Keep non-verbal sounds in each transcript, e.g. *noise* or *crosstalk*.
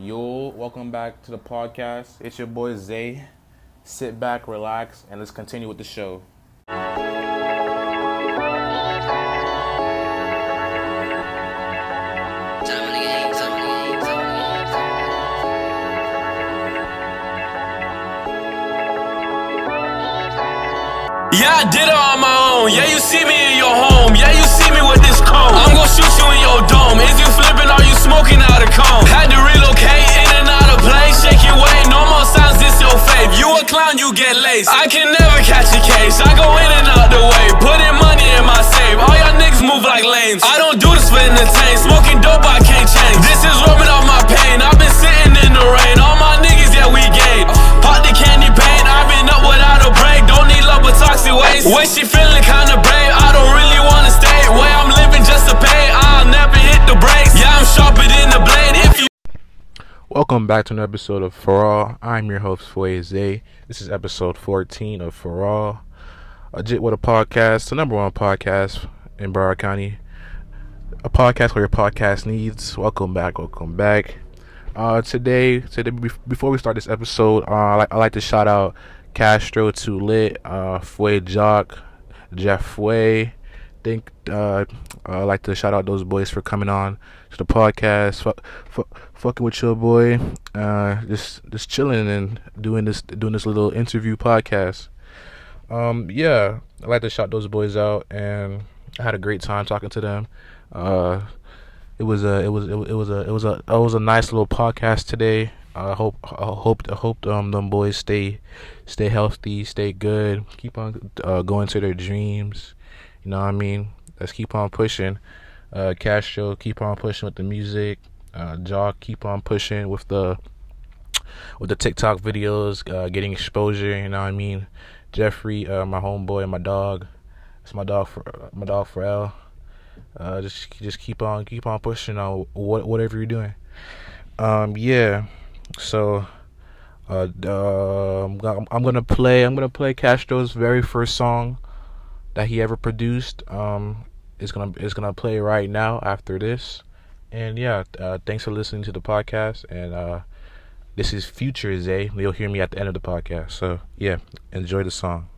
Yo, welcome back to the podcast. It's your boy Zay. Sit back, relax, and let's continue with the show. Yeah, I did it on my own. Yeah, you see me in your home. Yeah, you see me with this cone. I'm gonna shoot you in your dome. Is you flipping? Are you smoking out a cone? Had to relocate you get laced. I can never catch a case. I go in and out the way. Putting money in my safe. All y'all niggas move like lanes. I don't do this for entertain. Smoking dope, I can't change. This is rubbing off my pain. I've been sitting in the rain. All my niggas, yeah, we gain. Pop the candy paint. I've been up without a break. Don't need love but toxic waste. When she feeling kinda brave, I don't really wanna stay. Where I'm living just to pay. I'll never hit the brakes. Yeah, I'm sharper than the blade. Welcome back to another episode of For All. I'm your host, Foye Zay. This is episode 14 of For All. A Jit with a podcast, the number one podcast in Broward County. A podcast where your podcast needs. Welcome back, welcome back. Uh, today, today before we start this episode, uh, I, like, I like to shout out Castro Too Lit, uh, Fue Jock, Jeff Fue. Uh, I like to shout out those boys for coming on to the podcast, fuck, fuck, fucking with your boy, uh, just just chilling and doing this doing this little interview podcast. Um, yeah, I like to shout those boys out, and I had a great time talking to them. Uh, it was a it was it it was a it was a it was a nice little podcast today. I hope I hope I hope um them boys stay stay healthy, stay good, keep on uh, going to their dreams. You know what I mean? Let's keep on pushing. Uh, Castro, keep on pushing with the music. Uh, Jaw, keep on pushing with the with the TikTok videos, uh, getting exposure. You know what I mean? Jeffrey, uh, my homeboy, my dog. It's my dog for my dog for L. Uh, just just keep on keep on pushing on what whatever you're doing. Um, yeah. So, uh, uh, I'm, I'm gonna play. I'm gonna play Castro's very first song that he ever produced. Um, it's gonna it's gonna play right now after this. And yeah, uh, thanks for listening to the podcast. And uh, this is Future Zay. You'll hear me at the end of the podcast. So yeah, enjoy the song.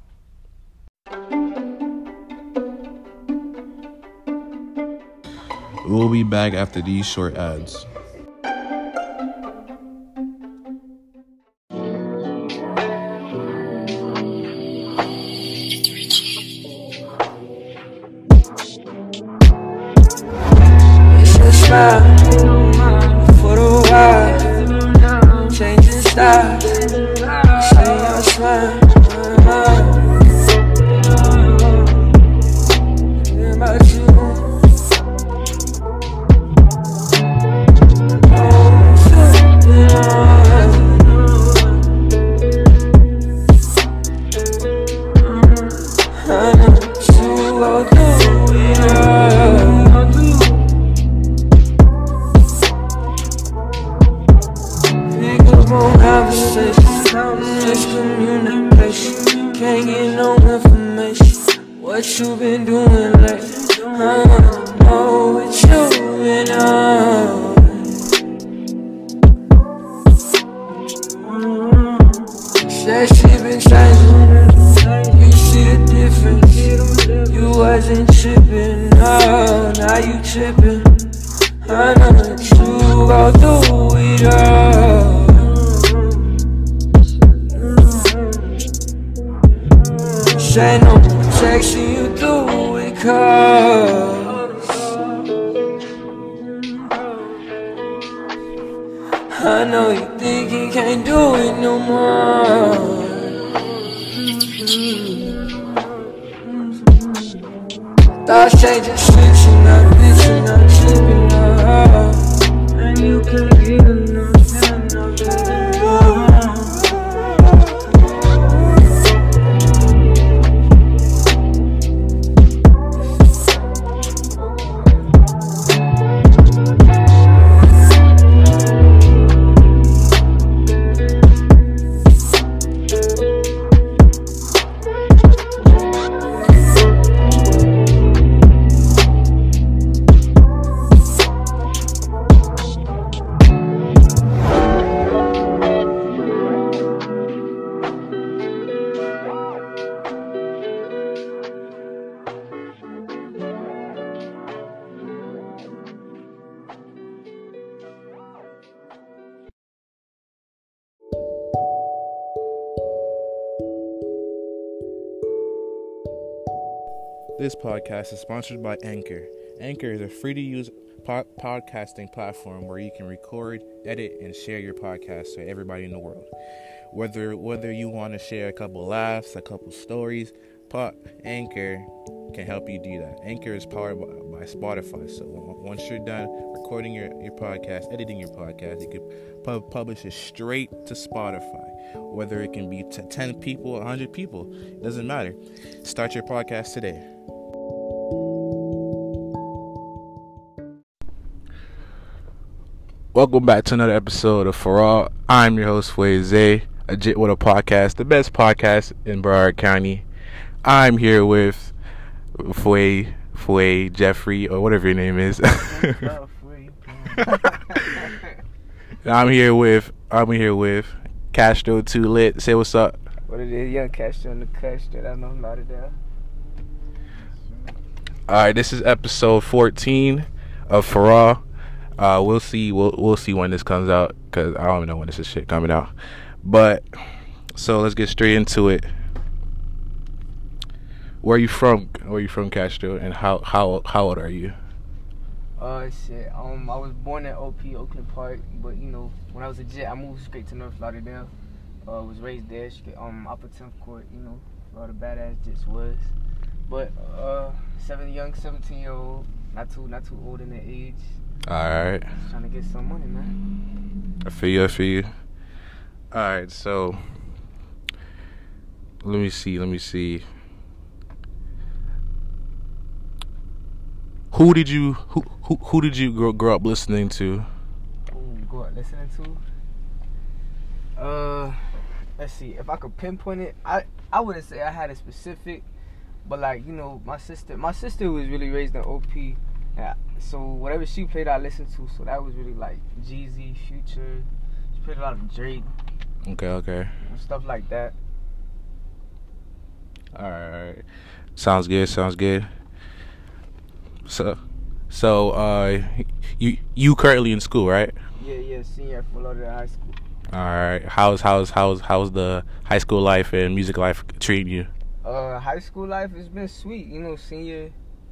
We'll be back after these short ads. Say no This podcast is sponsored by Anchor. Anchor is a free to use po- podcasting platform where you can record, edit, and share your podcast to everybody in the world. Whether whether you want to share a couple laughs, a couple stories, po- Anchor can help you do that. Anchor is powered by, by Spotify. So once you're done recording your, your podcast, editing your podcast, you can pu- publish it straight to Spotify. Whether it can be to 10 people, 100 people, it doesn't matter. Start your podcast today. Welcome back to another episode of For All. I'm your host, Fueze, a Jit with a podcast, the best podcast in Broward County. I'm here with Fue, Fue, Jeffrey, or whatever your name is. *laughs* I'm here with, I'm here with Castro Too Lit. Say what's up. What it is, young Castro in the cut, straight out of Lauderdale. All right, this is episode 14 of For All. Uh, we'll see. We'll we'll see when this comes out because I don't know when this is shit coming out. But so let's get straight into it. Where are you from? Where are you from, Castro? And how how how old are you? Uh, shit. Um, I was born at OP, Oakland Park, but you know, when I was a jet, I moved straight to North Lauderdale. Uh, was raised there. Straight, um, Upper 10th Court, you know, where all the badass jets was. But uh, seven young, 17 year old, not too not too old in the age. All right, Just trying to get some money, man. I feel you. I feel you. All right, so let me see. Let me see. Who did you who who, who did you grow, grow up listening to? Ooh, go out listening to. Uh, let's see. If I could pinpoint it, I I wouldn't say I had a specific, but like you know, my sister, my sister was really raised in OP, yeah. So whatever she played, I listened to. So that was really like Jeezy, Future. She played a lot of Drake Okay, okay. stuff like that. All right. Sounds good. Sounds good. So, so uh, you you currently in school, right? Yeah, yeah. Senior at Fort Lauderdale High School. All right. How's how's how's how's the high school life and music life treating you? Uh, high school life has been sweet. You know, senior,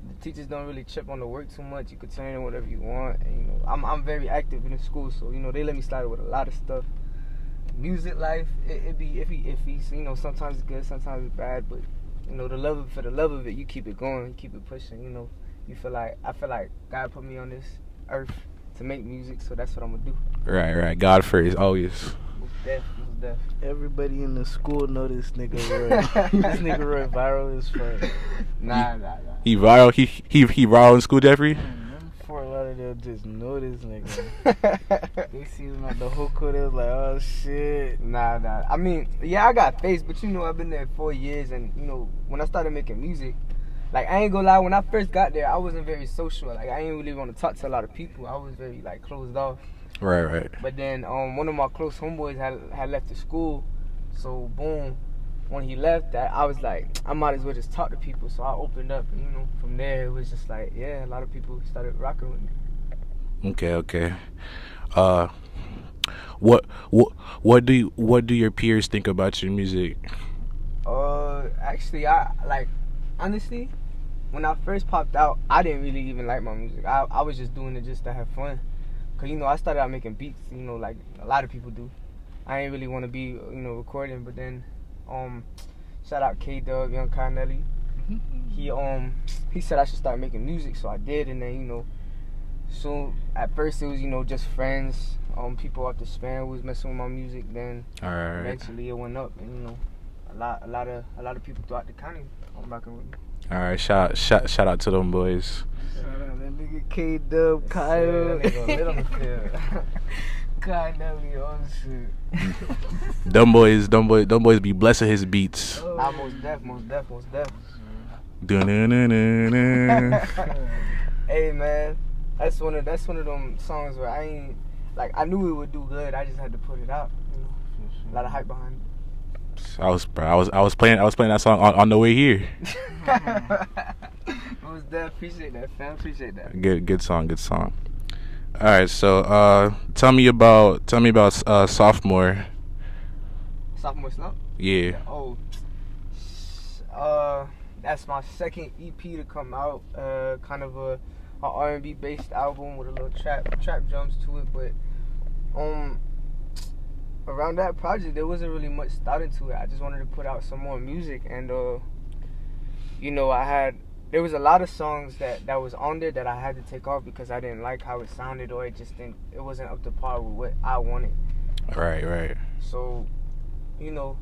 the teachers don't really chip on the work too much. You could turn in whatever you want. And, you know, I'm I'm very active in the school, so you know they let me slide with a lot of stuff. Music life, it, it be iffy, iffy. So, you know, sometimes it's good, sometimes it's bad. But you know, the love of, for the love of it, you keep it going, you keep it pushing. You know, you feel like I feel like God put me on this earth to make music, so that's what I'm gonna do. Right, right. God first, always. Most deaf. Everybody in the school know this nigga *laughs* Roy. this nigga Roy viral as fuck. Nah, nah, nah. He viral. He he he viral in school, Jeffrey. Mm, them Fort Lauderdale just know this nigga. *laughs* They see him at the hookah, they was like, oh shit. Nah, nah. I mean, yeah, I got face, but you know, I've been there four years, and you know, when I started making music, like I ain't gonna lie, when I first got there, I wasn't very social. Like I ain't really want to talk to a lot of people. I was very like closed off. Right, right. But then, um, one of my close homeboys had had left the school, so boom, when he left, that I was like, I might as well just talk to people. So I opened up, and you know, from there it was just like, yeah, a lot of people started rocking with me. Okay, okay. Uh, what what what do you, what do your peers think about your music? Uh, actually, I like honestly, when I first popped out, I didn't really even like my music. I I was just doing it just to have fun, cause you know I started out making beats, you know, like a lot of people do. I didn't really want to be, you know, recording, but then, um, shout out K Dub, Young Carnelli. *laughs* He um he said I should start making music, so I did, and then you know, so at first it was you know just friends, um people off the span was messing with my music. Then right. eventually it went up, and you know, a lot, a lot of, a lot of people throughout the county I'm rocking with me. All right. Shout shout shout out to them boys. Shout out that nigga K Dub, Kyle. That nigga on the. Kyle Nelly on shit. Them boys, them boys, them boys be blessing his beats. I most def, most def, most def. Dun-dun-dun-dun-dun. Hey man, that's one of that's one of them songs where I ain't like I knew it would do good. I just had to put it out. You know, a lot of hype behind I was, bro, I was, I was playing, I was playing that song on, on the way here. *laughs* most appreciate that, fam. Appreciate that. Good, good song, good song. All right, so uh, tell me about, tell me about uh, sophomore. Sophomore slump. Yeah. Oh, uh, that's my second EP to come out. Uh, kind of a, a R&B based album with a little trap trap drums to it, but um, around that project there wasn't really much thought into it. I just wanted to put out some more music, and uh, you know, I had there was a lot of songs that that was on there that I had to take off because I didn't like how it sounded or it just didn't it wasn't up to par with what I wanted. Right, right. So, you know,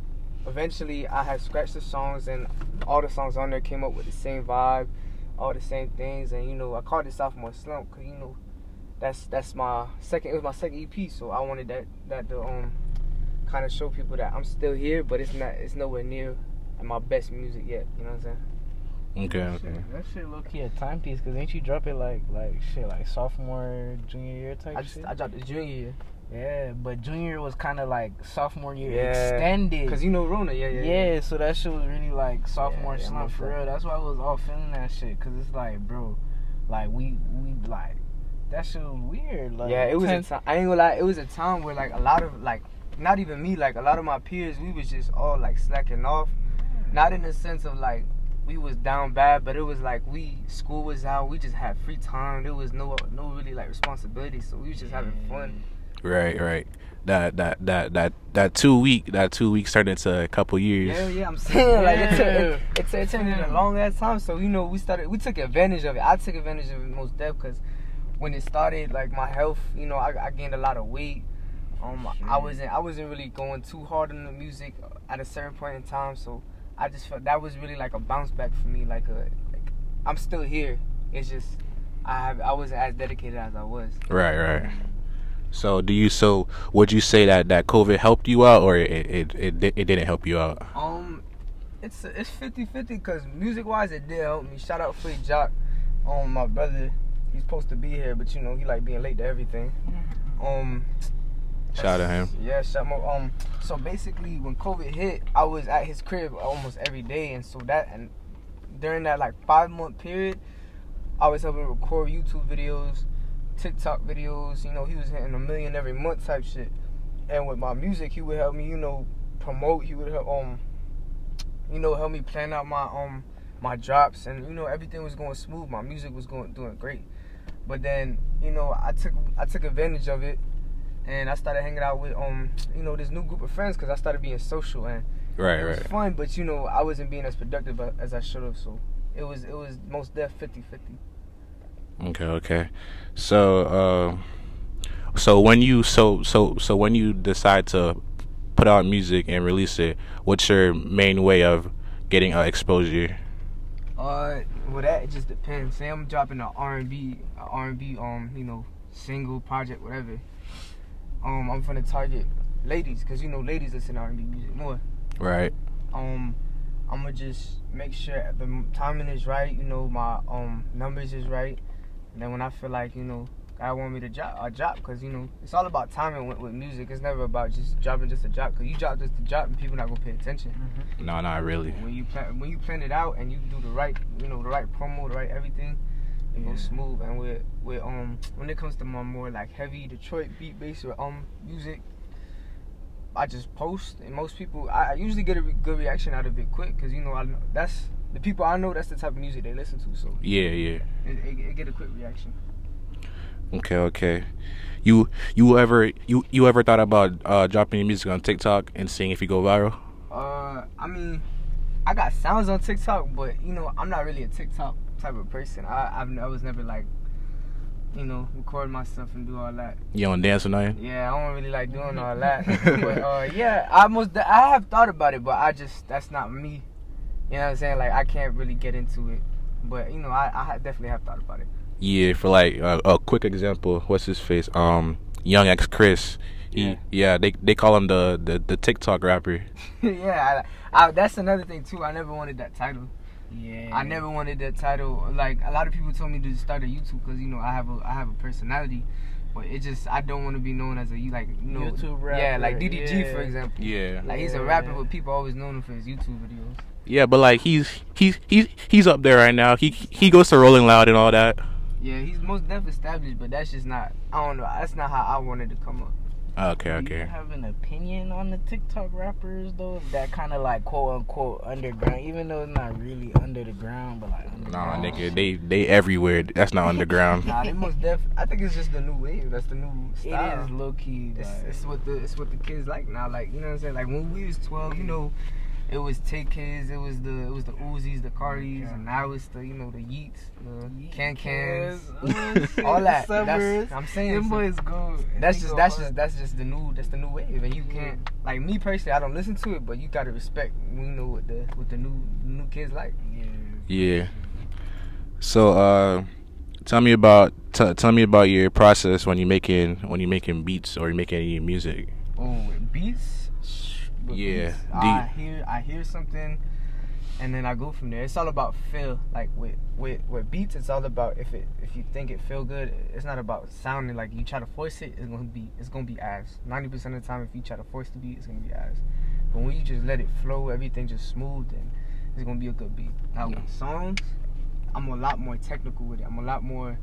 eventually I had scratched the songs and all the songs on there came up with the same vibe, all the same things, and you know I called it sophomore slump because you know that's that's my second it was my second EP, so I wanted that that to um kind of show people that I'm still here, but it's not it's nowhere near my best music yet. You know what I'm saying? Okay, That okay. shit, that shit low key a timepiece, cause ain't you drop it like like shit like sophomore, junior year type I just shit? I dropped the junior year yeah, but junior was kind of like sophomore year Yeah. extended. because you know Rona, yeah, yeah, yeah, so that shit was really like sophomore Yeah, yeah, slump for real. That's why I was all feeling that shit, cause it's like, bro, like we we like that shit was weird. Like, yeah, it was. A ten- time, I ain't gonna lie. It was a time where like a lot of like, not even me, like a lot of my peers, we was just all like slacking off. Not in the sense of like we was down bad, but it was like we school was out. We just had free time. There was no no really like responsibility, so we was just having fun. Right, right. That that that that that two week that two weeks turned into a couple years. Yeah, yeah, I'm saying like it, took, Yeah. it, it, it turned into a long ass time. So you know, we started, we took advantage of it. I took advantage of it most def because when it started, like my health, you know, I, I gained a lot of weight. Um, I wasn't, I wasn't really going too hard on the music at a certain point in time. So I just felt that was really like a bounce back for me. Like a, like I'm still here. It's just I have, I wasn't as dedicated as I was. Right, right. So do you so would you say that that COVID helped you out or it it it, it, it didn't help you out? Um, it's it's 50-50 because music wise it did help me. Shout out Free Jock, um, my brother. He's supposed to be here, but you know he like being late to everything. Um, Shout out to him. yeah, shout out. Um, so basically when COVID hit, I was at his crib almost every day, and so that and during that like five month period, I was helping record YouTube videos, TikTok videos. You know, he was hitting a million every month type shit. And with my music, he would help me, you know, promote. He would help um, you know, help me plan out my um my drops, and you know everything was going smooth. My music was going doing great. But then, you know, I took I took advantage of it, and I started hanging out with um, you know, this new group of friends because I started being social and Right, it was right. fun. But you know, I wasn't being as productive as I should have. So it was it was most def 50-50. Okay, okay. So, uh, so when you so so so when you decide to put out music and release it, what's your main way of getting uh, exposure? Uh, well, that it just depends. Say I'm dropping an R&B, a R&B, um, you know, single project, whatever. Um, I'm gonna target ladies, cause you know ladies listen to R&B music more. Right. Um, I'm gonna just make sure the timing is right. You know, my um numbers is right. And then when I feel like you know God want me to drop, I drop, cause you know it's all about timing with, with music. It's never about just dropping just a drop, cause you drop just a drop and people not gonna pay attention. No, not really. When you plan, when you plan it out and you do the right, you know, the right promo, the right everything, goes Yeah. smooth. And with with um, when it comes to my more like heavy Detroit beat based or um music, I just post, and most people, I, I usually get a re- good reaction out of it quick, cause you know I know that's the people I know. That's the type of music they listen to, so Yeah, yeah. it, it, it get a quick reaction. Okay, okay. You you ever you you ever thought about uh dropping your music on TikTok and seeing if you go viral? Uh, I mean, I got sounds on TikTok, but you know, I'm not really a TikTok type of person. I I've, I was never like, you know, record myself and do all that. You don't dance or nothing? Yeah, I don't really like doing all that. *laughs* but uh, yeah, I most I have thought about it, but I just that's not me. You know what I'm saying? Like I can't really get into it. But you know, I I definitely have thought about it. Yeah, for like uh, a quick example, what's his face? Um, Young X Chris. He, Yeah. yeah. they they call him the, the the TikTok rapper. *laughs* yeah, I, I, that's another thing too. I never wanted that title. Yeah. I never wanted that title. Like a lot of people told me to start a YouTube because you know I have a I have a personality, but it just I don't want to be known as a you like you know YouTube Yeah, like rapper, DDG for example. Yeah. Like he's a rapper, but people always know him for his YouTube videos. Yeah, but like he's he's he's he's up there right now. He he goes to Rolling Loud and all that. Yeah, he's most definitely established, but that's just not. I don't know. That's not how I wanted to come up. Okay, Do you have an opinion on the TikTok rappers though? That kind of like quote unquote underground, even though it's not really under the ground, but like Nah, nigga, they they everywhere. That's not underground. *laughs* Nah, they most def. I think it's just the new wave. That's the new style. is low key. It's, it's what the it's what the kids like now. Like you know what I'm saying. Like when we was 12, you know, it was Take Kids, it was the it was the Uzis, the Cardis, and now it's the you know the Yeets, the Yeet Can Cans, Cans, *laughs* all that. Suburbs. That's, I'm saying. them so- boys go. that's just go that's hard. just that's just the new that's the new wave, and you can't like me personally. I don't listen to it, but you gotta respect you know what the what the new new kids like. Yeah. Yeah. So, uh, tell me about t- tell me about your process when you making when you making beats or you making any music. Oh, beats. With Yeah, I hear I hear something, and then I go from there. It's all about feel. Like with with with beats, it's all about if it if you think it feel good. It's not about sounding like you try to force it. It's gonna be it's gonna be ass. Ninety percent of the time, if you try to force the beat, it's gonna be ass. But when you just let it flow, everything just smooth, and it's gonna be a good beat. Now Yeah. with songs, I'm a lot more technical with it. I'm a lot more.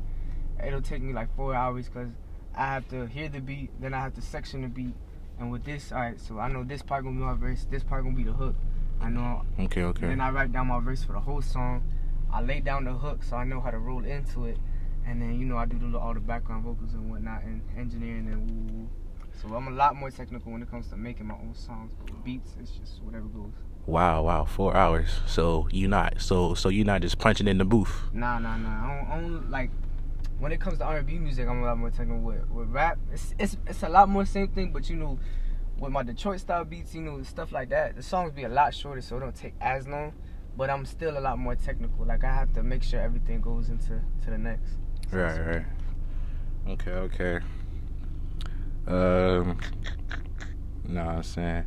It'll take me like four hours because I have to hear the beat, then I have to section the beat. And with this, alright, so I know this part gonna be my verse, this part gonna be the hook. I know. Okay, okay. Then I write down my verse for the whole song. I lay down the hook so I know how to roll into it. And then you know I do the, all the background vocals and whatnot and engineering and woo woo. So I'm a lot more technical when it comes to making my own songs. But with beats, it's just whatever goes. Wow, wow, four hours. So you not so so you not just punching in the booth. Nah, nah, nah. I don't, I don't like when it comes to R&B music. I'm a lot more technical with with rap. It's it's it's a lot more same thing, but you know, with my Detroit style beats, you know, stuff like that. The songs be a lot shorter, so it don't take as long. But I'm still a lot more technical. Like I have to make sure everything goes into to the next. So Right, right. Okay, okay. Um, nah, I'm saying,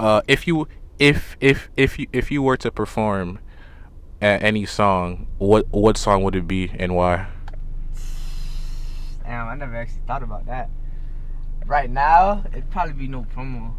uh, if you if if if you if you were to perform any song, what what song would it be and why? Damn, I never actually thought about that. Right now, it'd probably be no promo.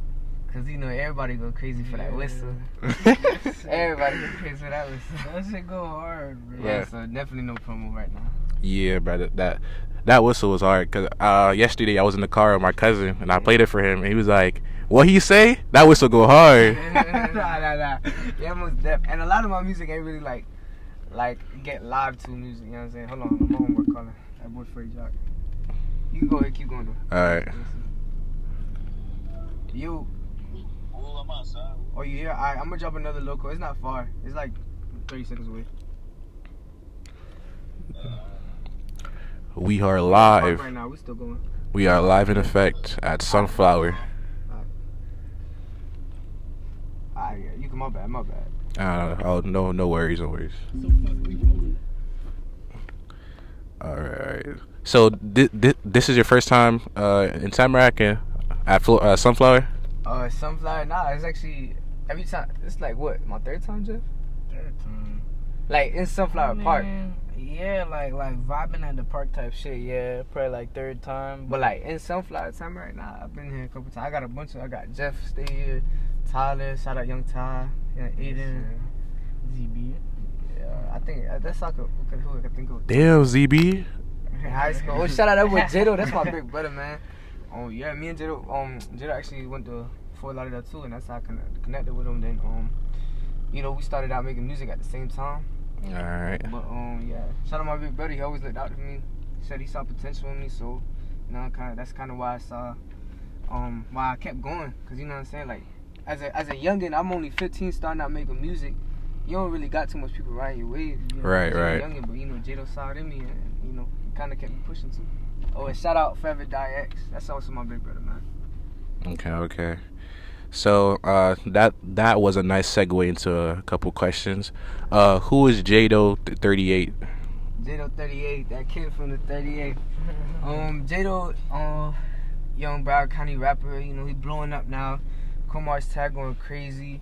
Cause you know everybody go crazy for that Yeah. whistle. *laughs* *laughs* everybody go crazy for that whistle. *laughs* That shit go hard, bro. Yeah, Right. so definitely no promo right now. Yeah, brother. That that whistle was hard because uh, yesterday I was in the car with my cousin and I played it for him and he was like, "What he say? That whistle go hard." nah, nah, nah. Yeah, most def. And a lot of my music ain't really like, like get live to music. You know what I'm saying? Hold on, my homework calling. That boy Freddie Jock. You can go ahead, keep going though. All right. You. Oh, you here? Alright, I'm gonna drop another local. It's not far. It's like 30 seconds away. We are live. Right now, we're still going. We are live in effect at Sunflower. Alright, yeah, you can. My bad. My bad. Uh, oh no, no worries, no worries. All right. So thi- thi- this is your first time uh, in Tamarac and at Flo- uh, Sunflower. Uh, sunflower. Nah, it's actually every time. It's like what? My third time, Jeff? Third time. Like in Sunflower Park. Yeah, like like vibing at the park type shit. Yeah, probably like third time. But like in Sunflower time right now, I've been here a couple times. I got a bunch of. I got Jeff stay here, Tyler, shout out Young Ty, yeah, Aiden. ZB. Yeah, I think uh, that's like a, okay, who I can think of. Damn, ZB. In high school. *laughs* Oh, shout out that boy Jado. That's my big brother, man. Oh yeah, me and Jado. Um, Jado actually went to Fort Lauderdale too, and that's how I connect, connected with him. Then um, you know, we started out making music at the same time. All right. But um, yeah, shout out my big brother. He always looked out for me. He said he saw potential in me, so you know, kind of that's kind of why I saw, um, why I kept going. Cause you know what I'm saying, like as a as a youngin, I'm only 15, starting out making music. You don't really got too much people riding your wave. You know, Right, right. Youngin, but you know, Jado saw it in me, and you know, he kind of kept me pushing too. Oh, and shout out Forever Die X. That's also my big brother, man. Okay, okay. So uh, that that was a nice segue into a couple questions. Uh, who is Jado thirty eight? Jado 38, that kid from the 38. *laughs* Um, Jado, uh, young Broward County rapper, you know, he blowing up now. Comar's tag going crazy.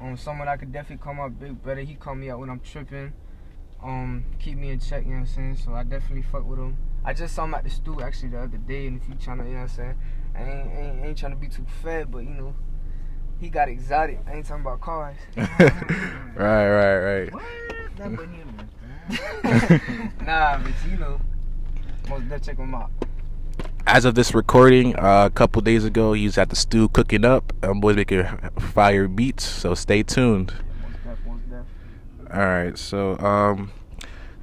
Um, someone I could definitely call my big brother. He called me out when I'm tripping. Um, keep me in check, you know what I'm saying? So I definitely fuck with him. I just saw him at the stool actually the other day, and if you tryna, you know what I'm saying? I ain't, ain't, ain't trying to be too fed, but you know, he got exotic. I ain't talking about cars. *laughs* *laughs* right, right, right. What? That boy need a nah, but you know, most def check him out. as of this recording, uh, a couple days ago, he was at the stew cooking up. Um, boys making fire beats, so stay tuned. Most def, most def. All right, so um,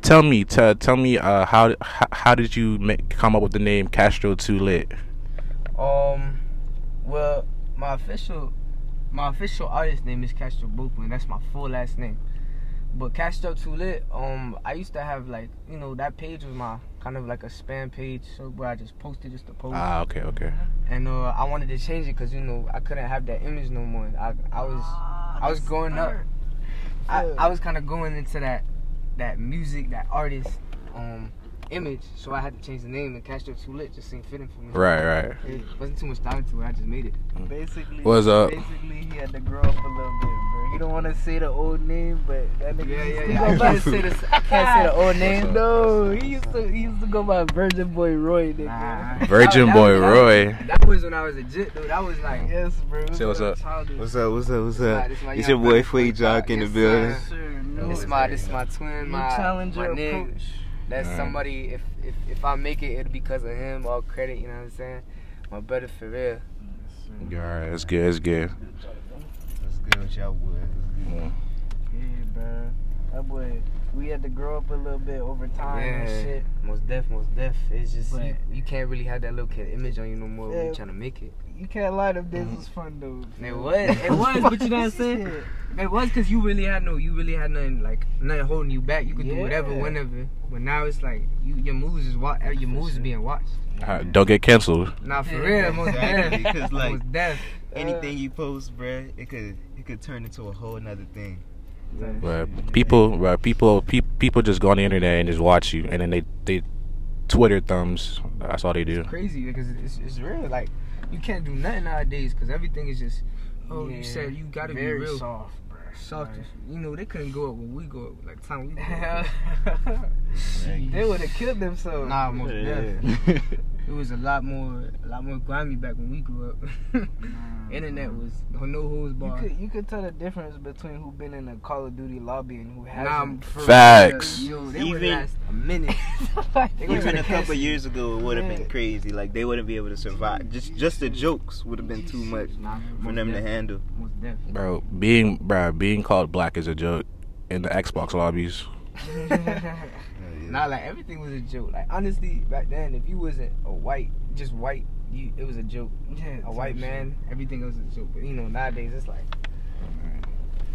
tell me, t- tell me, uh, how how did you make, come up with the name Castro Too Lit? Um, well, my official, my official artist name is Castro Brooklyn. That's my full last name. But Castro Too Lit, um, I used to have like, you know, that page was my kind of like a spam page, so where I just posted just to post. Ah, okay, okay. and uh, I wanted to change it because you know I couldn't have that image no more. I I was I was growing up. I, I was kind of going into that that music, that artist um image, so I had to change the name. And Castro Too Lit just seemed fitting for me. Right, right. It wasn't too much time to it. I just made it. Basically, What's up? Basically, he had to grow up a little bit, bro. You don't want to say the old name, but that nigga Yeah, used yeah, to yeah. go I by- can't *laughs* say the I can't say the old name. No, he used to he used to go by Virgin Boy Roy, nigga. Nah. Virgin That- Boy that- Roy. That was when I was a jit, dude. That was like. Yes, bro. Say what's up. What's up? What's up? What's up? this my It's your boy brother, Jock in the building. sir. Sir, no. This my this my twin, New my challenger my nigga. Approach. That's Alright. somebody. If, if if I make it, it'll be because of him. All credit, you know what I'm saying? My brother for real. All right, that's good. That's good. That's good with y'all boys? Mm. Yeah, bro. That boy, we had to grow up a little bit over time and shit. most deaf, most deaf. It's just you, you can't really have that little kid image on you no more when Yeah. you trying to make it. You can't lie, them days was fun though. It was, it *laughs* was, but you know what I'm saying? It was because you really had no, you really had nothing like nothing holding you back. You could do whatever, whenever. But now it's like you, your moves is wa- your moves is being watched. Uh, don't get canceled. Nah, for Yeah, real, most exactly, deaf, 'cause, like, most deaf. Anything you post, bruh, it could it could turn into a whole nother thing. But people, right? people, pe- people just go on the internet and just watch you, and then they they Twitter thumbs. That's all they do. crazy because it's, it's real. Like you can't do nothing nowadays because everything is just. Oh, Yeah, you said you gotta be very real soft, bro. soft. Like- You know they couldn't go up when we go up. Like time we go up. *laughs* they would have killed themselves. Nah, most deaf. *laughs* It was a lot more, a lot more grimy back when we grew up. *laughs* Internet was no holds You could you could tell the difference between who been in a Call of Duty lobby and who Nah, hasn't. for Facts. real, Yo, they Even- last a minute. *laughs* *laughs* They Even a couple canceled. years ago, it would have been crazy. Like they wouldn't be able to survive. Just just the jokes would have been too much Nah, for most them to handle. Bro, being bro, being called black is a joke in the Xbox lobbies. Nah, like everything was a joke. Like honestly, back then, if you wasn't a white, just white, you it was a joke. Yeah, A white type man, everything else is a joke. But you know, nowadays it's like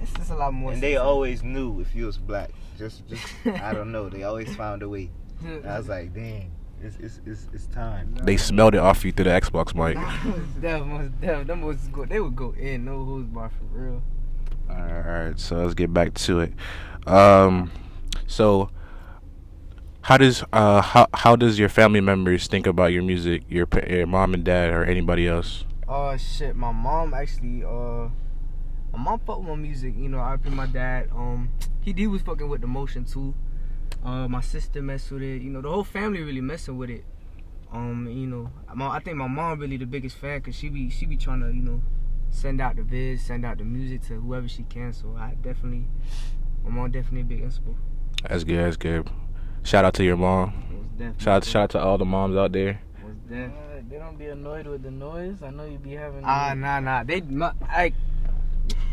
it's just a lot more. And they always knew if you was black. Just just I don't know. They always found a way. *laughs* I was like, dang, it's it's it's, it's time. They smelled it off you through the Xbox mic. *laughs* most def, most def. Them was go. They would go in, no who's bar for real. All right, so let's get back to it. Um, so how does uh how how does your family members think about your music? Your your mom and dad or anybody else? Oh shit, my mom actually uh my mom fucked with my music, you know, I put my dad, um he he was fucking with the motion too. Uh my sister messed with it, you know, the whole family really messing with it. Um, you know, my, I think my mom really the biggest fan cause she be she be trying to, you know, send out the vids, send out the music to whoever she can. So I definitely my mom definitely a big inspo. That's good. That's good. Shout out to your mom. Shout out, shout out to all the moms out there. Uh, they don't be annoyed with the noise. I know you be having. Ah, nah, nah. They, my, I,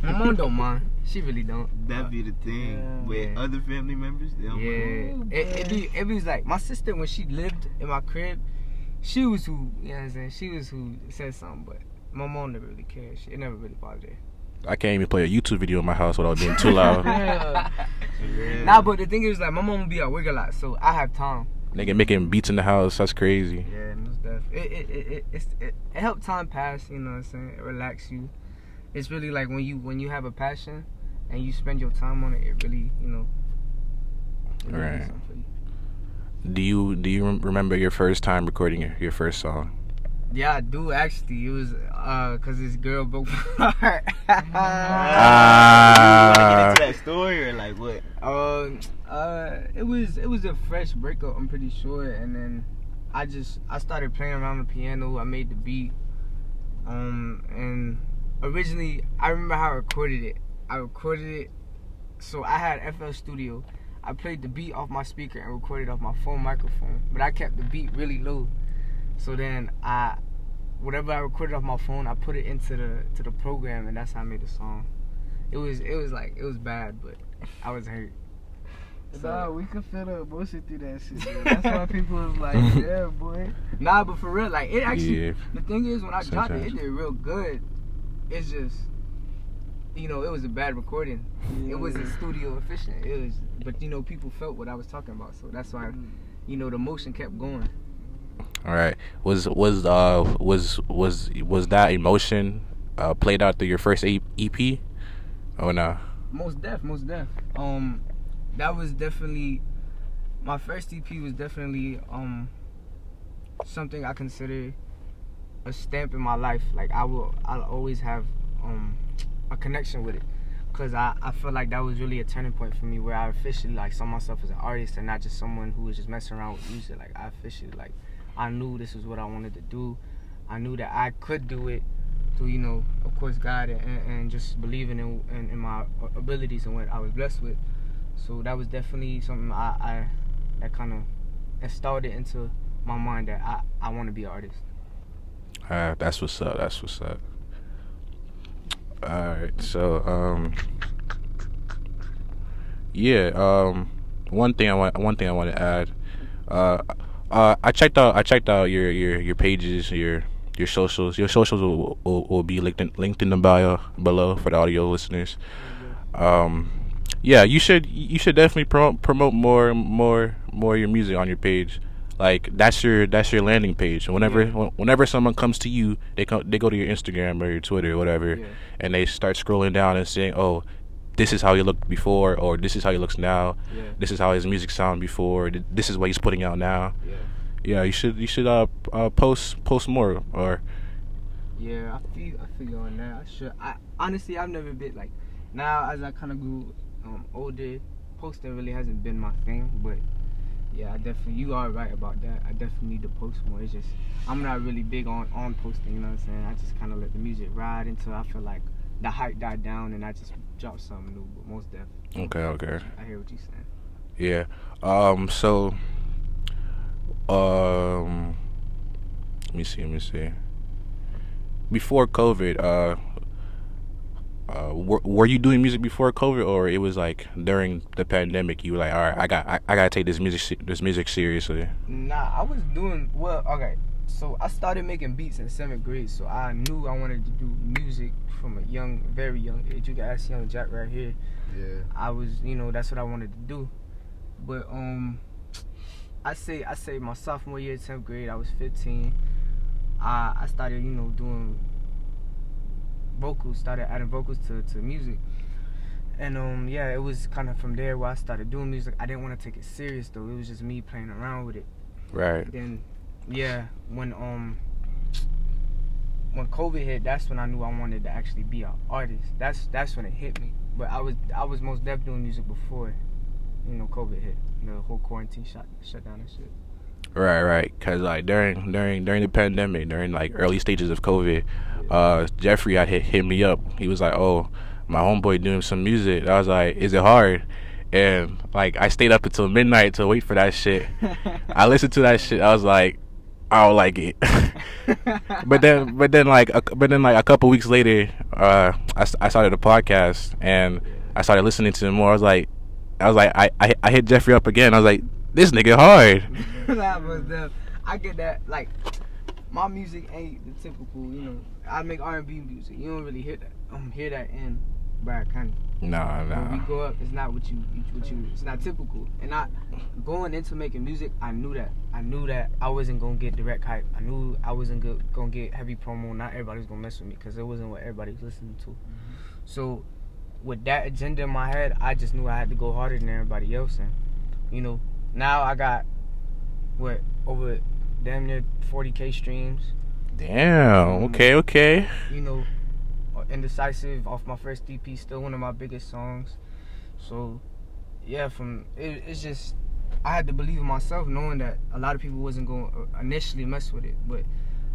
my mom don't mind. She really don't. That be the thing Yeah. with Yeah. other family members. They don't mind. Yeah, it, it be it was like my sister when she lived in my crib, she was who you know what I'm saying. She was who said something, but my mom never really cared. She, it never really bothered her. I can't even play a YouTube video in my house without being too loud. Yeah. *laughs* Yeah. Nah, but the thing is like my mom will be at work a lot, so I have time. Nigga making beats in the house. That's crazy. Yeah, most def. It it it it, it it helped time pass. You know what I'm saying? It relax you. It's really like when you when you have a passion and you spend your time on it. It really you know. really Right. does something for you. Do you do you rem- remember your first time recording your, your first song? Yeah, I do actually. It was uh, cause this girl broke *laughs* my heart. Ah. You wanna get into that story or like what? um, uh, it was it was a fresh breakup. I'm pretty sure, and then I just I started playing around the piano. I made the beat, um, and originally I remember how I recorded it. I recorded it, so I had FL Studio. I played the beat off my speaker and recorded off my phone microphone, but I kept the beat really low. So then I, whatever I recorded off my phone, I put it into the to the program, and that's how I made the song. It was it was like it was bad, but I was hurt. So- Nah, we could feel the emotion through that shit. dude. That's why *laughs* people was like, *laughs* yeah, boy. Nah, but for real, like it actually. Yeah. The thing is, when I dropped it, it did real good. It's just, you know, it was a bad recording. It wasn't studio efficient. It was, but you know, people felt what I was talking about, so that's why, mm-hmm. you know, the motion kept going. All right. Was was uh was was was that emotion uh played out through your first EP? Oh no. Most def, most def. Um, that was definitely my first EP was definitely um something I consider a stamp in my life. Like I will, I'll always have um a connection with it, cause I I feel like that was really a turning point for me where I officially like saw myself as an artist and not just someone who was just messing around with music. Like I officially like I knew this was what I wanted to do. I knew that I could do it through you know of course God and, and just believing in, in in my abilities and what I was blessed with. So that was definitely something I, I that kind of installed it into my mind that I I want to be an artist. Uh, that's what's up. That's what's up. All right. So, um, yeah. Um, one thing I want. One thing I want to add. Uh, uh, I checked out. I checked out your your your pages. Your your socials. Your socials will will, will be linked in, linked in the bio below for the audio listeners. Um, yeah, you should you should definitely promote promote more more more your music on your page. Like that's your that's your landing page. Whenever Yeah. whenever someone comes to you, they come they go to your Instagram or your Twitter or whatever, Yeah. and they start scrolling down and saying, "Oh, this is how he looked before," or "This is how he looks now." Yeah. This is how his music sound before. th- This is what he's putting out now. Yeah. Yeah, you should you should uh, uh post post more or Yeah, I feel I feel you on that. I should. I honestly I've never been like now as I kind of grew um, older. Posting really hasn't been my thing, but yeah, I definitely you are right about that. I definitely need to post more. It's just I'm not really big on on posting. You know what I'm saying? I just kind of let the music ride until I feel like the hype died down and I just drop something new. But most def, okay okay I hear what you're saying. yeah. Um. So. Um. Let me see. Let me see. Before COVID, uh, uh, were, were you doing music before COVID, or it was like during the pandemic? You were like, all right, I got, I, I gotta take this music, this music seriously. Nah, I was doing well. Okay, so I started making beats in seventh grade, so I knew I wanted to do music from a young, very young age. You can ask Young Jack right here. Yeah. I was, you know, that's what I wanted to do. But um, I say, I say, my sophomore year, tenth grade, I was 15. I I started, you know, doing vocals, started adding vocals to to music. And um, yeah, it was kind of from there where I started doing music. I didn't want to take it serious though. It was just me playing around with it Right. then yeah when um when covid hit that's when i knew i wanted to actually be an artist that's that's when it hit me but i was i was most deaf doing music before you know covid hit the whole quarantine shut shut down and shit Right, right. Cause like during during during the pandemic, during like early stages of COVID, uh, Jeffrey had hit hit me up. He was like, "Oh, my homeboy doing some music." I was like, "Is it hard?" And like I stayed up until midnight to wait for that shit. *laughs* I listened to that shit. I was like, I don't like it. *laughs* but then, but then like, a, but then like a couple weeks later, uh, I, I started a podcast and I started listening to him more. I was like, I was like, I, I I hit Jeffrey up again. I was like, this nigga hard. *laughs* nah, but the, i get that like my music ain't the typical you know i make r&b music you don't really hear that um hear that in Broward County. Nah, When we nah. grow up, it's not what you, what you, it's not typical. And I, going into making music, I knew that. I knew that I wasn't gonna get direct hype. I knew I wasn't go, gonna get heavy promo. Not everybody was gonna mess with me because it wasn't what everybody was listening to. Mm-hmm. So, with that agenda in my head, I just knew I had to go harder than everybody else. And you know, now I got what over damn near 40k streams. Damn. Mm-hmm. Okay, okay. you know, indecisive off my first EP, still one of my biggest songs. So, yeah, from it, it's just I had to believe in myself, knowing that a lot of people wasn't going to initially mess with it. But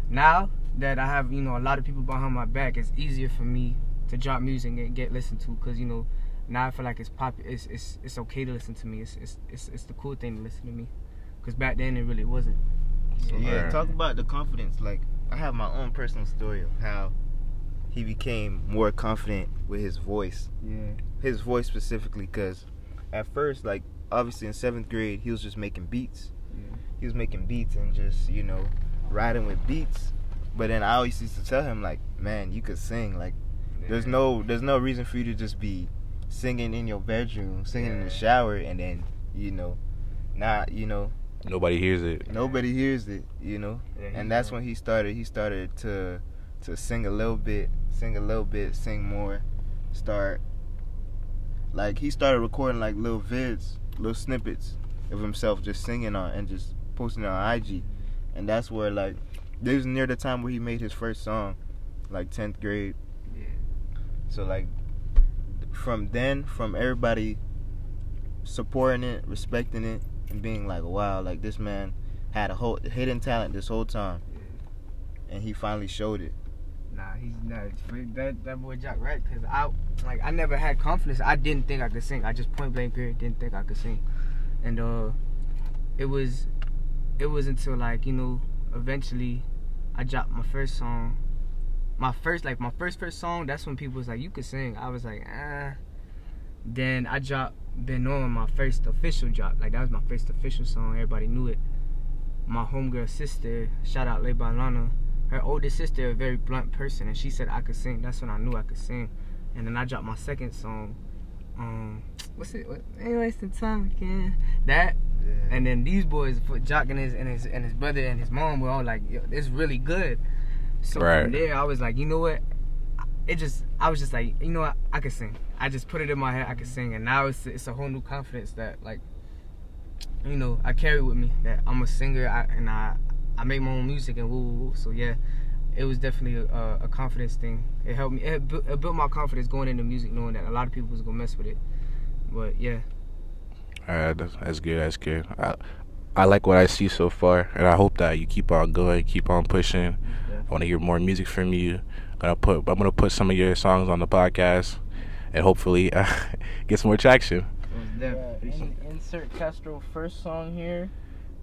now that I have, you know, a lot of people behind my back, it's easier for me to drop music and get listened to, cause you know, now I feel like it's pop, it's it's it's okay to listen to me. It's it's it's, it's the cool thing to listen to me, cause back then it really wasn't. So, Yeah, Right. talk about the confidence. Like I have my own personal story of how he became more confident with his voice. Yeah. His voice specifically, because at first, like obviously in seventh grade, he was just making beats. Yeah. He was making beats and just you know riding with beats. But then I always used to tell him like, man, you could sing. Like there's no there's no reason for you to just be singing in your bedroom, singing in the shower, and then you know, not you know Nobody hears it. nobody hears it, you know. Yeah, and that's when he started. He started to to sing a little bit, sing a little bit, sing more, start. Like he started recording like little vids, little snippets of himself just singing on and just posting it on IG, and that's where like this was near the time where he made his first song, like tenth grade. Yeah. So like from then, from everybody supporting it, respecting it, and being like, wow, like this man had a whole hidden talent this whole time, and he finally showed it. Nah, he's not. That that boy Jock right? Cause I like I never had confidence. I didn't think I could sing. I just point blank period didn't think I could sing, and uh, it was, it was until like you know eventually, I dropped my first song. My first like my first first song. That's when people was like you could sing. I was like ah. Then I dropped Been On my first official drop. Like that was my first official song. Everybody knew it. My homegirl sister, shout out Lay Lana her older sister a very blunt person and she said I could sing. That's when I knew I could sing. And then I dropped my second song. Um *tsk* what's it what ain't wasting time again. That and then these boys put Jock and his and his and his brother and his mom were all like, Yo, it's really good. So Right. from there I was like, you know what? It just I was just like, you know what, I could sing. I just put it in my head I could sing and now it's it's a whole new confidence that like you know, I carry with me that I'm a singer I, and I I make my own music and woo woo woo. So yeah, it was definitely a, a confidence thing. It helped me. It, bu- it built my confidence going into music, knowing that a lot of people was gonna mess with it. But yeah, All right, that's, that's good. That's good. I, I like what I see so far, and I hope that you keep on going, keep on pushing. I want to hear more music from you. I'm Gonna put, I'm gonna put some of your songs on the podcast, and hopefully *laughs* uh, get some more traction. Yeah, in- insert Castro first song here,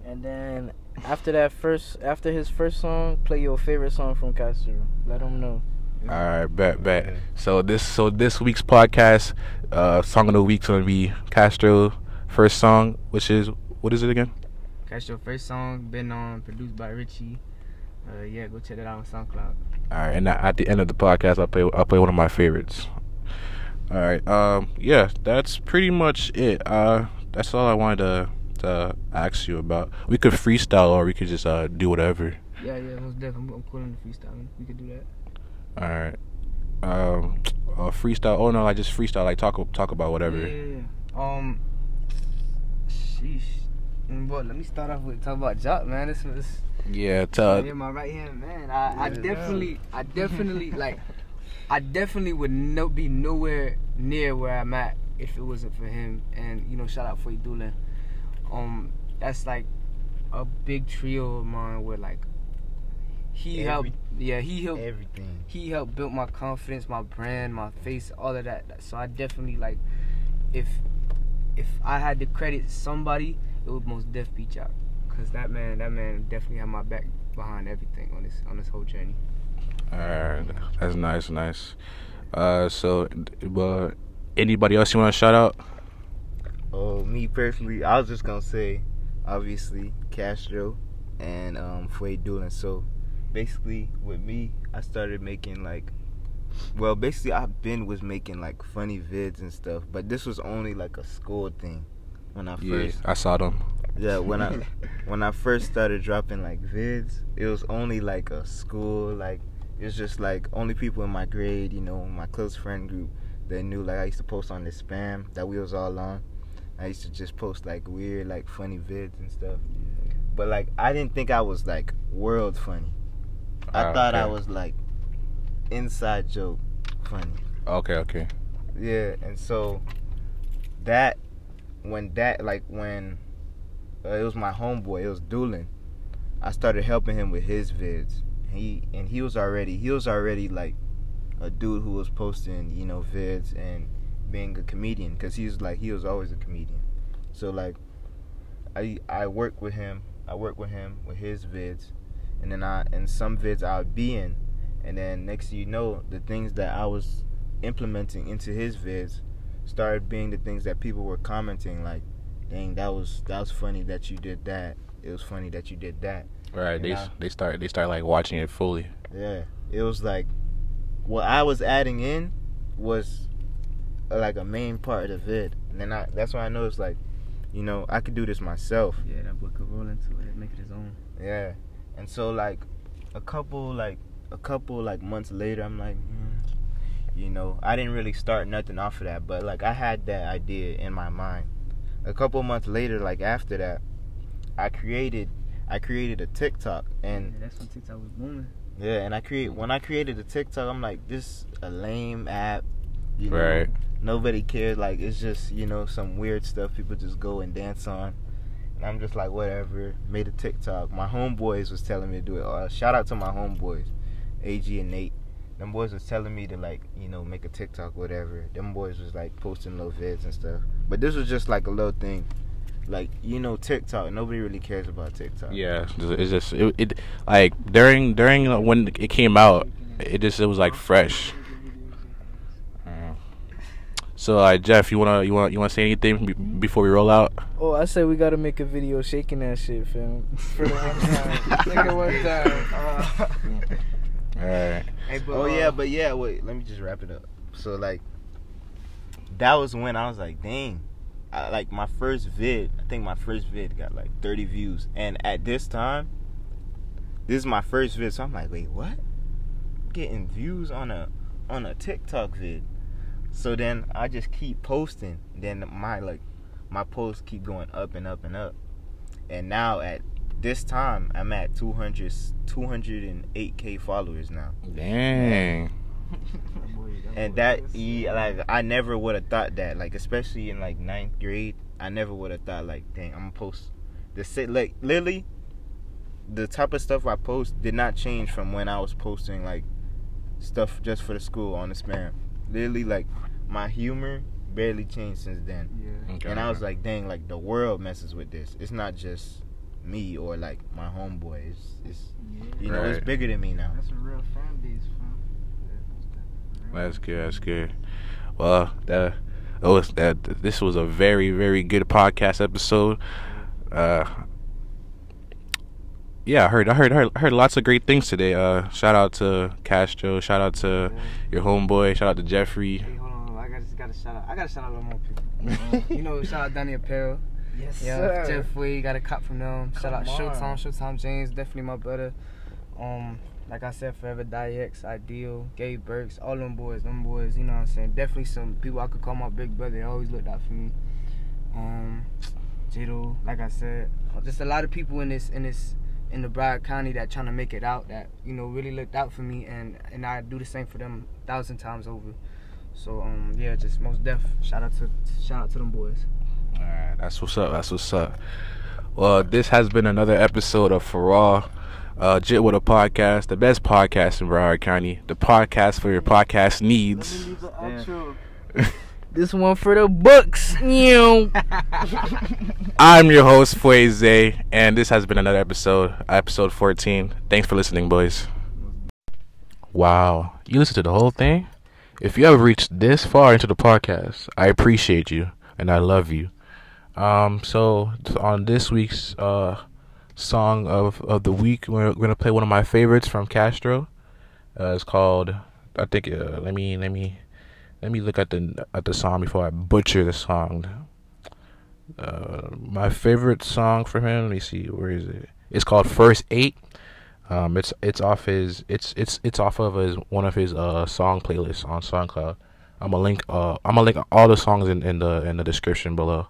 and then after that first, after his first song, play your favorite song from Castro. Let him know. All right, bet, bet. So this, so this week's podcast, uh, song of the week's gonna be Castro first song, which is what is it again? Castro first song, been on, produced by Richie. Uh, yeah, go check that out on SoundCloud. All right, and at the end of the podcast, I'll play I'll play one of my favorites. All right, um, yeah, that's pretty much it. Uh, that's all I wanted to to ask you about. We could freestyle, or we could just uh do whatever. Yeah, yeah, most definitely. I'm, I'm cool in the freestyling. We could do that. All right, um, uh, freestyle. Oh no, I just freestyle. Like talk talk about whatever. Yeah, yeah, yeah. Um, sheesh. Mm, Boy, let me start off with talk about Jock, man. This was. Yeah, tell. yeah, my right hand man. I, I Yeah. definitely, I definitely *laughs* like, I definitely would no be nowhere near where I'm at if it wasn't for him. And you know, shout out for Doolin. Um, that's like a big trio of mine where like he Every- helped. Yeah, he helped. Everything. He helped build my confidence, my brand, my face, all of that. So I definitely like, if if I had to credit somebody, it would most def be Jock. Cause that man, that man definitely had my back behind everything on this on this whole journey. All right, that's nice, nice. Uh, so, but anybody else you want to shout out? Oh, me personally, I was just gonna say, obviously Castro and um Fue Doolin. So basically, with me, I started making like, well, basically I've been was making like funny vids and stuff, but this was only like a school thing when I Yeah, first I saw them. yeah when I *laughs* when I first started dropping like vids, it was only like a school like it was just like only people in my grade, you know, my close friend group that knew like I used to post on the spam that we was all on. I used to just post like weird like funny vids and stuff. But like I didn't think I was like world funny. I Ah, thought I was like inside joke funny. Okay, okay. Yeah, and so that when that like when uh, it was my homeboy, it was Doolin. I started helping him with his vids. He and he was already he was already like a dude who was posting you know vids and being a comedian because he was like he was always a comedian. So like I I worked with him. I work with him with his vids, and then I and some vids I'll be in, and then next thing you know, the things that I was implementing into his vids started being the things that people were commenting like, "Dang, that was that was funny that you did that. It was funny that you did that." Right. They Yeah. they start they start like watching it fully. Yeah, it was like what I was adding in was like a main part of the vid, and then I that's why I know it's like, you know, I could do this myself. Yeah, that boy could roll into it, make it his own. Yeah, and so like a couple like a couple like months later, I'm like, mm, you know, I didn't really start nothing off of that, but like I had that idea in my mind. A couple months later, like after that, I created I created a TikTok and Yeah, that's when TikTok was booming. yeah, and I create when I created the TikTok, I'm like, this a lame app, you know. Right. Nobody cares. Like it's just you know some weird stuff people just go and dance on. And I'm just like whatever. Made a TikTok. My homeboys was telling me to do it. Uh, shout out to my homeboys, AG and Nate. Them boys was telling me to like you know make a TikTok whatever. Them boys was like posting little vids and stuff. But this was just like a little thing. Like you know TikTok. Nobody really cares about TikTok. Yeah. It's just it, it like during during when it came out, it just it was like fresh. So, like Jeff, you wanna you wanna you wanna say anything be- before we roll out? Oh, I say we gotta make a video shaking that shit, fam. *laughs* For the one time. Make it one time. *laughs* All right. Hey, but, Oh uh, yeah, but yeah, wait, let me just wrap it up. So like that was when I was like, dang. I, like my first vid, I think my first vid got like 30 views. And at this time, this is my first vid, so I'm like, wait, what? Getting views on a on a TikTok vid. So then I just keep posting. Then my like my posts keep going up and up and up. And now at this time I'm at 200 208k followers now Dang. and that yeah, like I never would have thought that like especially in like ninth grade I never would have thought like dang I'm gonna post the sit like literally the type of stuff I post did not change from when I was posting like stuff just for the school on the spam literally like my humor barely changed since then Yeah. Okay. and I was like dang like the world messes with this it's not just me or like my homeboy it's, it's you know it's bigger than me now That's a real fan base, fam. That's good. That's good. Well, that that was that. This was a very very good podcast episode. Uh, yeah, I heard I heard I heard, I heard lots of great things today. Uh, shout out to Castro. Shout out to your homeboy. Shout out to Jeffrey. Hey, hold on, hold on. I got, just got to shout out. I got to shout out a little more people. *laughs* you know, shout out Danny Apparel. Yes, Yeah, sir. Jeff Wade got a cop from them. Shout out Come on. Showtime, Showtime James, definitely my brother. Um, like I said, Forever Die X, Ideal, Gabe Burks, all them boys, them boys, you know what I'm saying? Definitely some people I could call my big brother. They always looked out for me. Um, Jado, like I said, just a lot of people in this in this in the Broward County that trying to make it out that you know really looked out for me and and I do the same for them a thousand times over. So um yeah, just most deaf. Shout out to shout out to them boys. All right, that's what's up. That's what's up. Well, this has been another episode of For All, uh, Jit with a podcast, the best podcast in Broward County, the podcast for your podcast needs. *laughs* This one for the books. *laughs* I'm your host, Fueze, and this has been another episode, episode 14. Thanks for listening, boys. Wow, you listened to the whole thing? If you ever reached this far into the podcast, I appreciate you and I love you. Um, so on this week's uh song of of the week, we're, we're gonna play one of my favorites from Castro. Uh, it's called I think uh, let me let me let me look at the at the song before I butcher the song. Uh, my favorite song from him. Let me see. Where is it? It's called First Eight. Um, it's it's off his it's it's it's off of his one of his uh song playlists on SoundCloud. I'm gonna link uh I'm gonna link all the songs in, in the in the description below.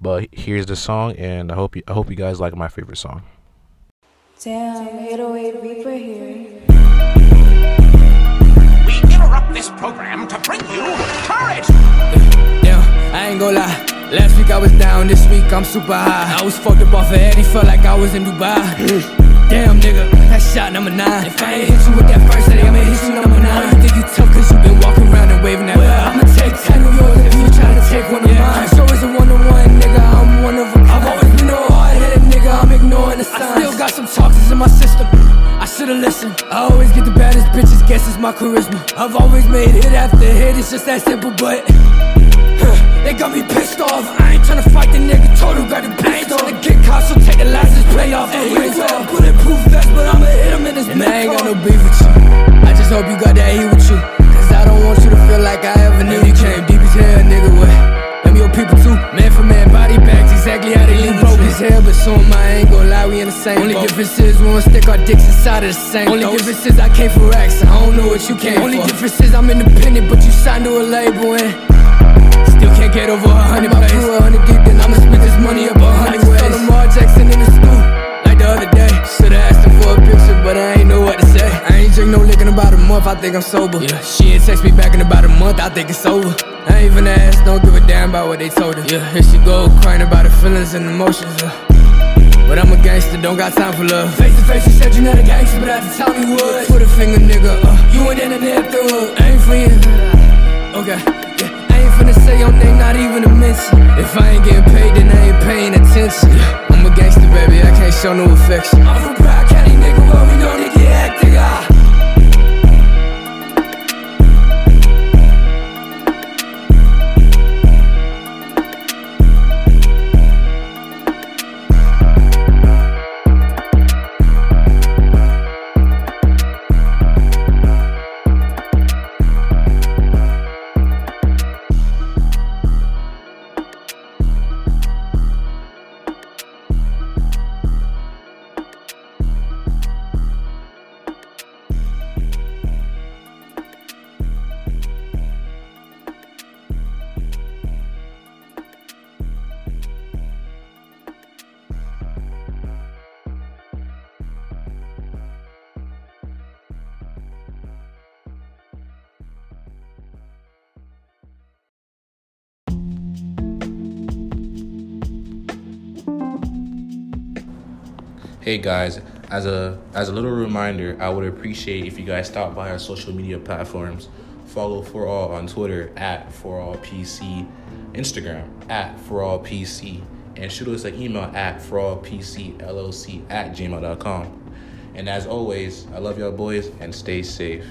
But here's the song, and I hope you I hope you guys like my favorite song. Damn, 808 Reaper here. We interrupt this program to bring you courage. Yeah, I ain't gonna lie. Last week I was down, this week I'm super high. I was fucked up off of Eddie, felt like I was in Dubai. *laughs* Damn nigga, that shot number nine. If I ain't hit you with that first headache, I'ma hit you number nine. You think you tough cause you been walking around and waving that well, I'ma take ten of yours if you try to take one of mine. Show is a one on one, nigga, I'm one of them. I've always been a hard headed nigga, I'm ignoring the signs. I still got some toxins in my system. I should've listened. I always get the baddest bitches, guess it's my charisma. I've always made hit after hit, it's just that simple, but. Difference is we won't stick our dicks inside of the same Only difference is I came for X. I don't know what you came Only for. difference is I'm independent, but you signed to a label and Still can't get over a hundred plays. crew a hundred deep, then I'ma spend this money up a hundred ways. I Lamar Jackson in the school, like the other day. Should've asked him for a picture, but I ain't know what to say. I ain't drink no liquor in about a month, I think I'm sober. Yeah, she ain't text me back in about a month, I think it's over. I ain't even asked, don't give a damn about what they told her. Yeah, here she go, crying about her feelings and emotions. But I'm a gangster, don't got time for love. Face to face, you said you're not a gangster, but at the time you was. Put a finger, nigga. Uh, you ain't in the net through. I ain't for you. Okay, yeah. I ain't finna say your name, not even a mention. If I ain't getting paid, then I ain't paying attention. I'm a gangster, baby, I can't show no affection. Hey guys, as a as a little reminder, I would appreciate if you guys stop by our social media platforms. Follow for all on Twitter at for all PC, Instagram at for all PC, and shoot us an email at for all PC LLC at gmail.com. And as always, I love y'all boys and stay safe.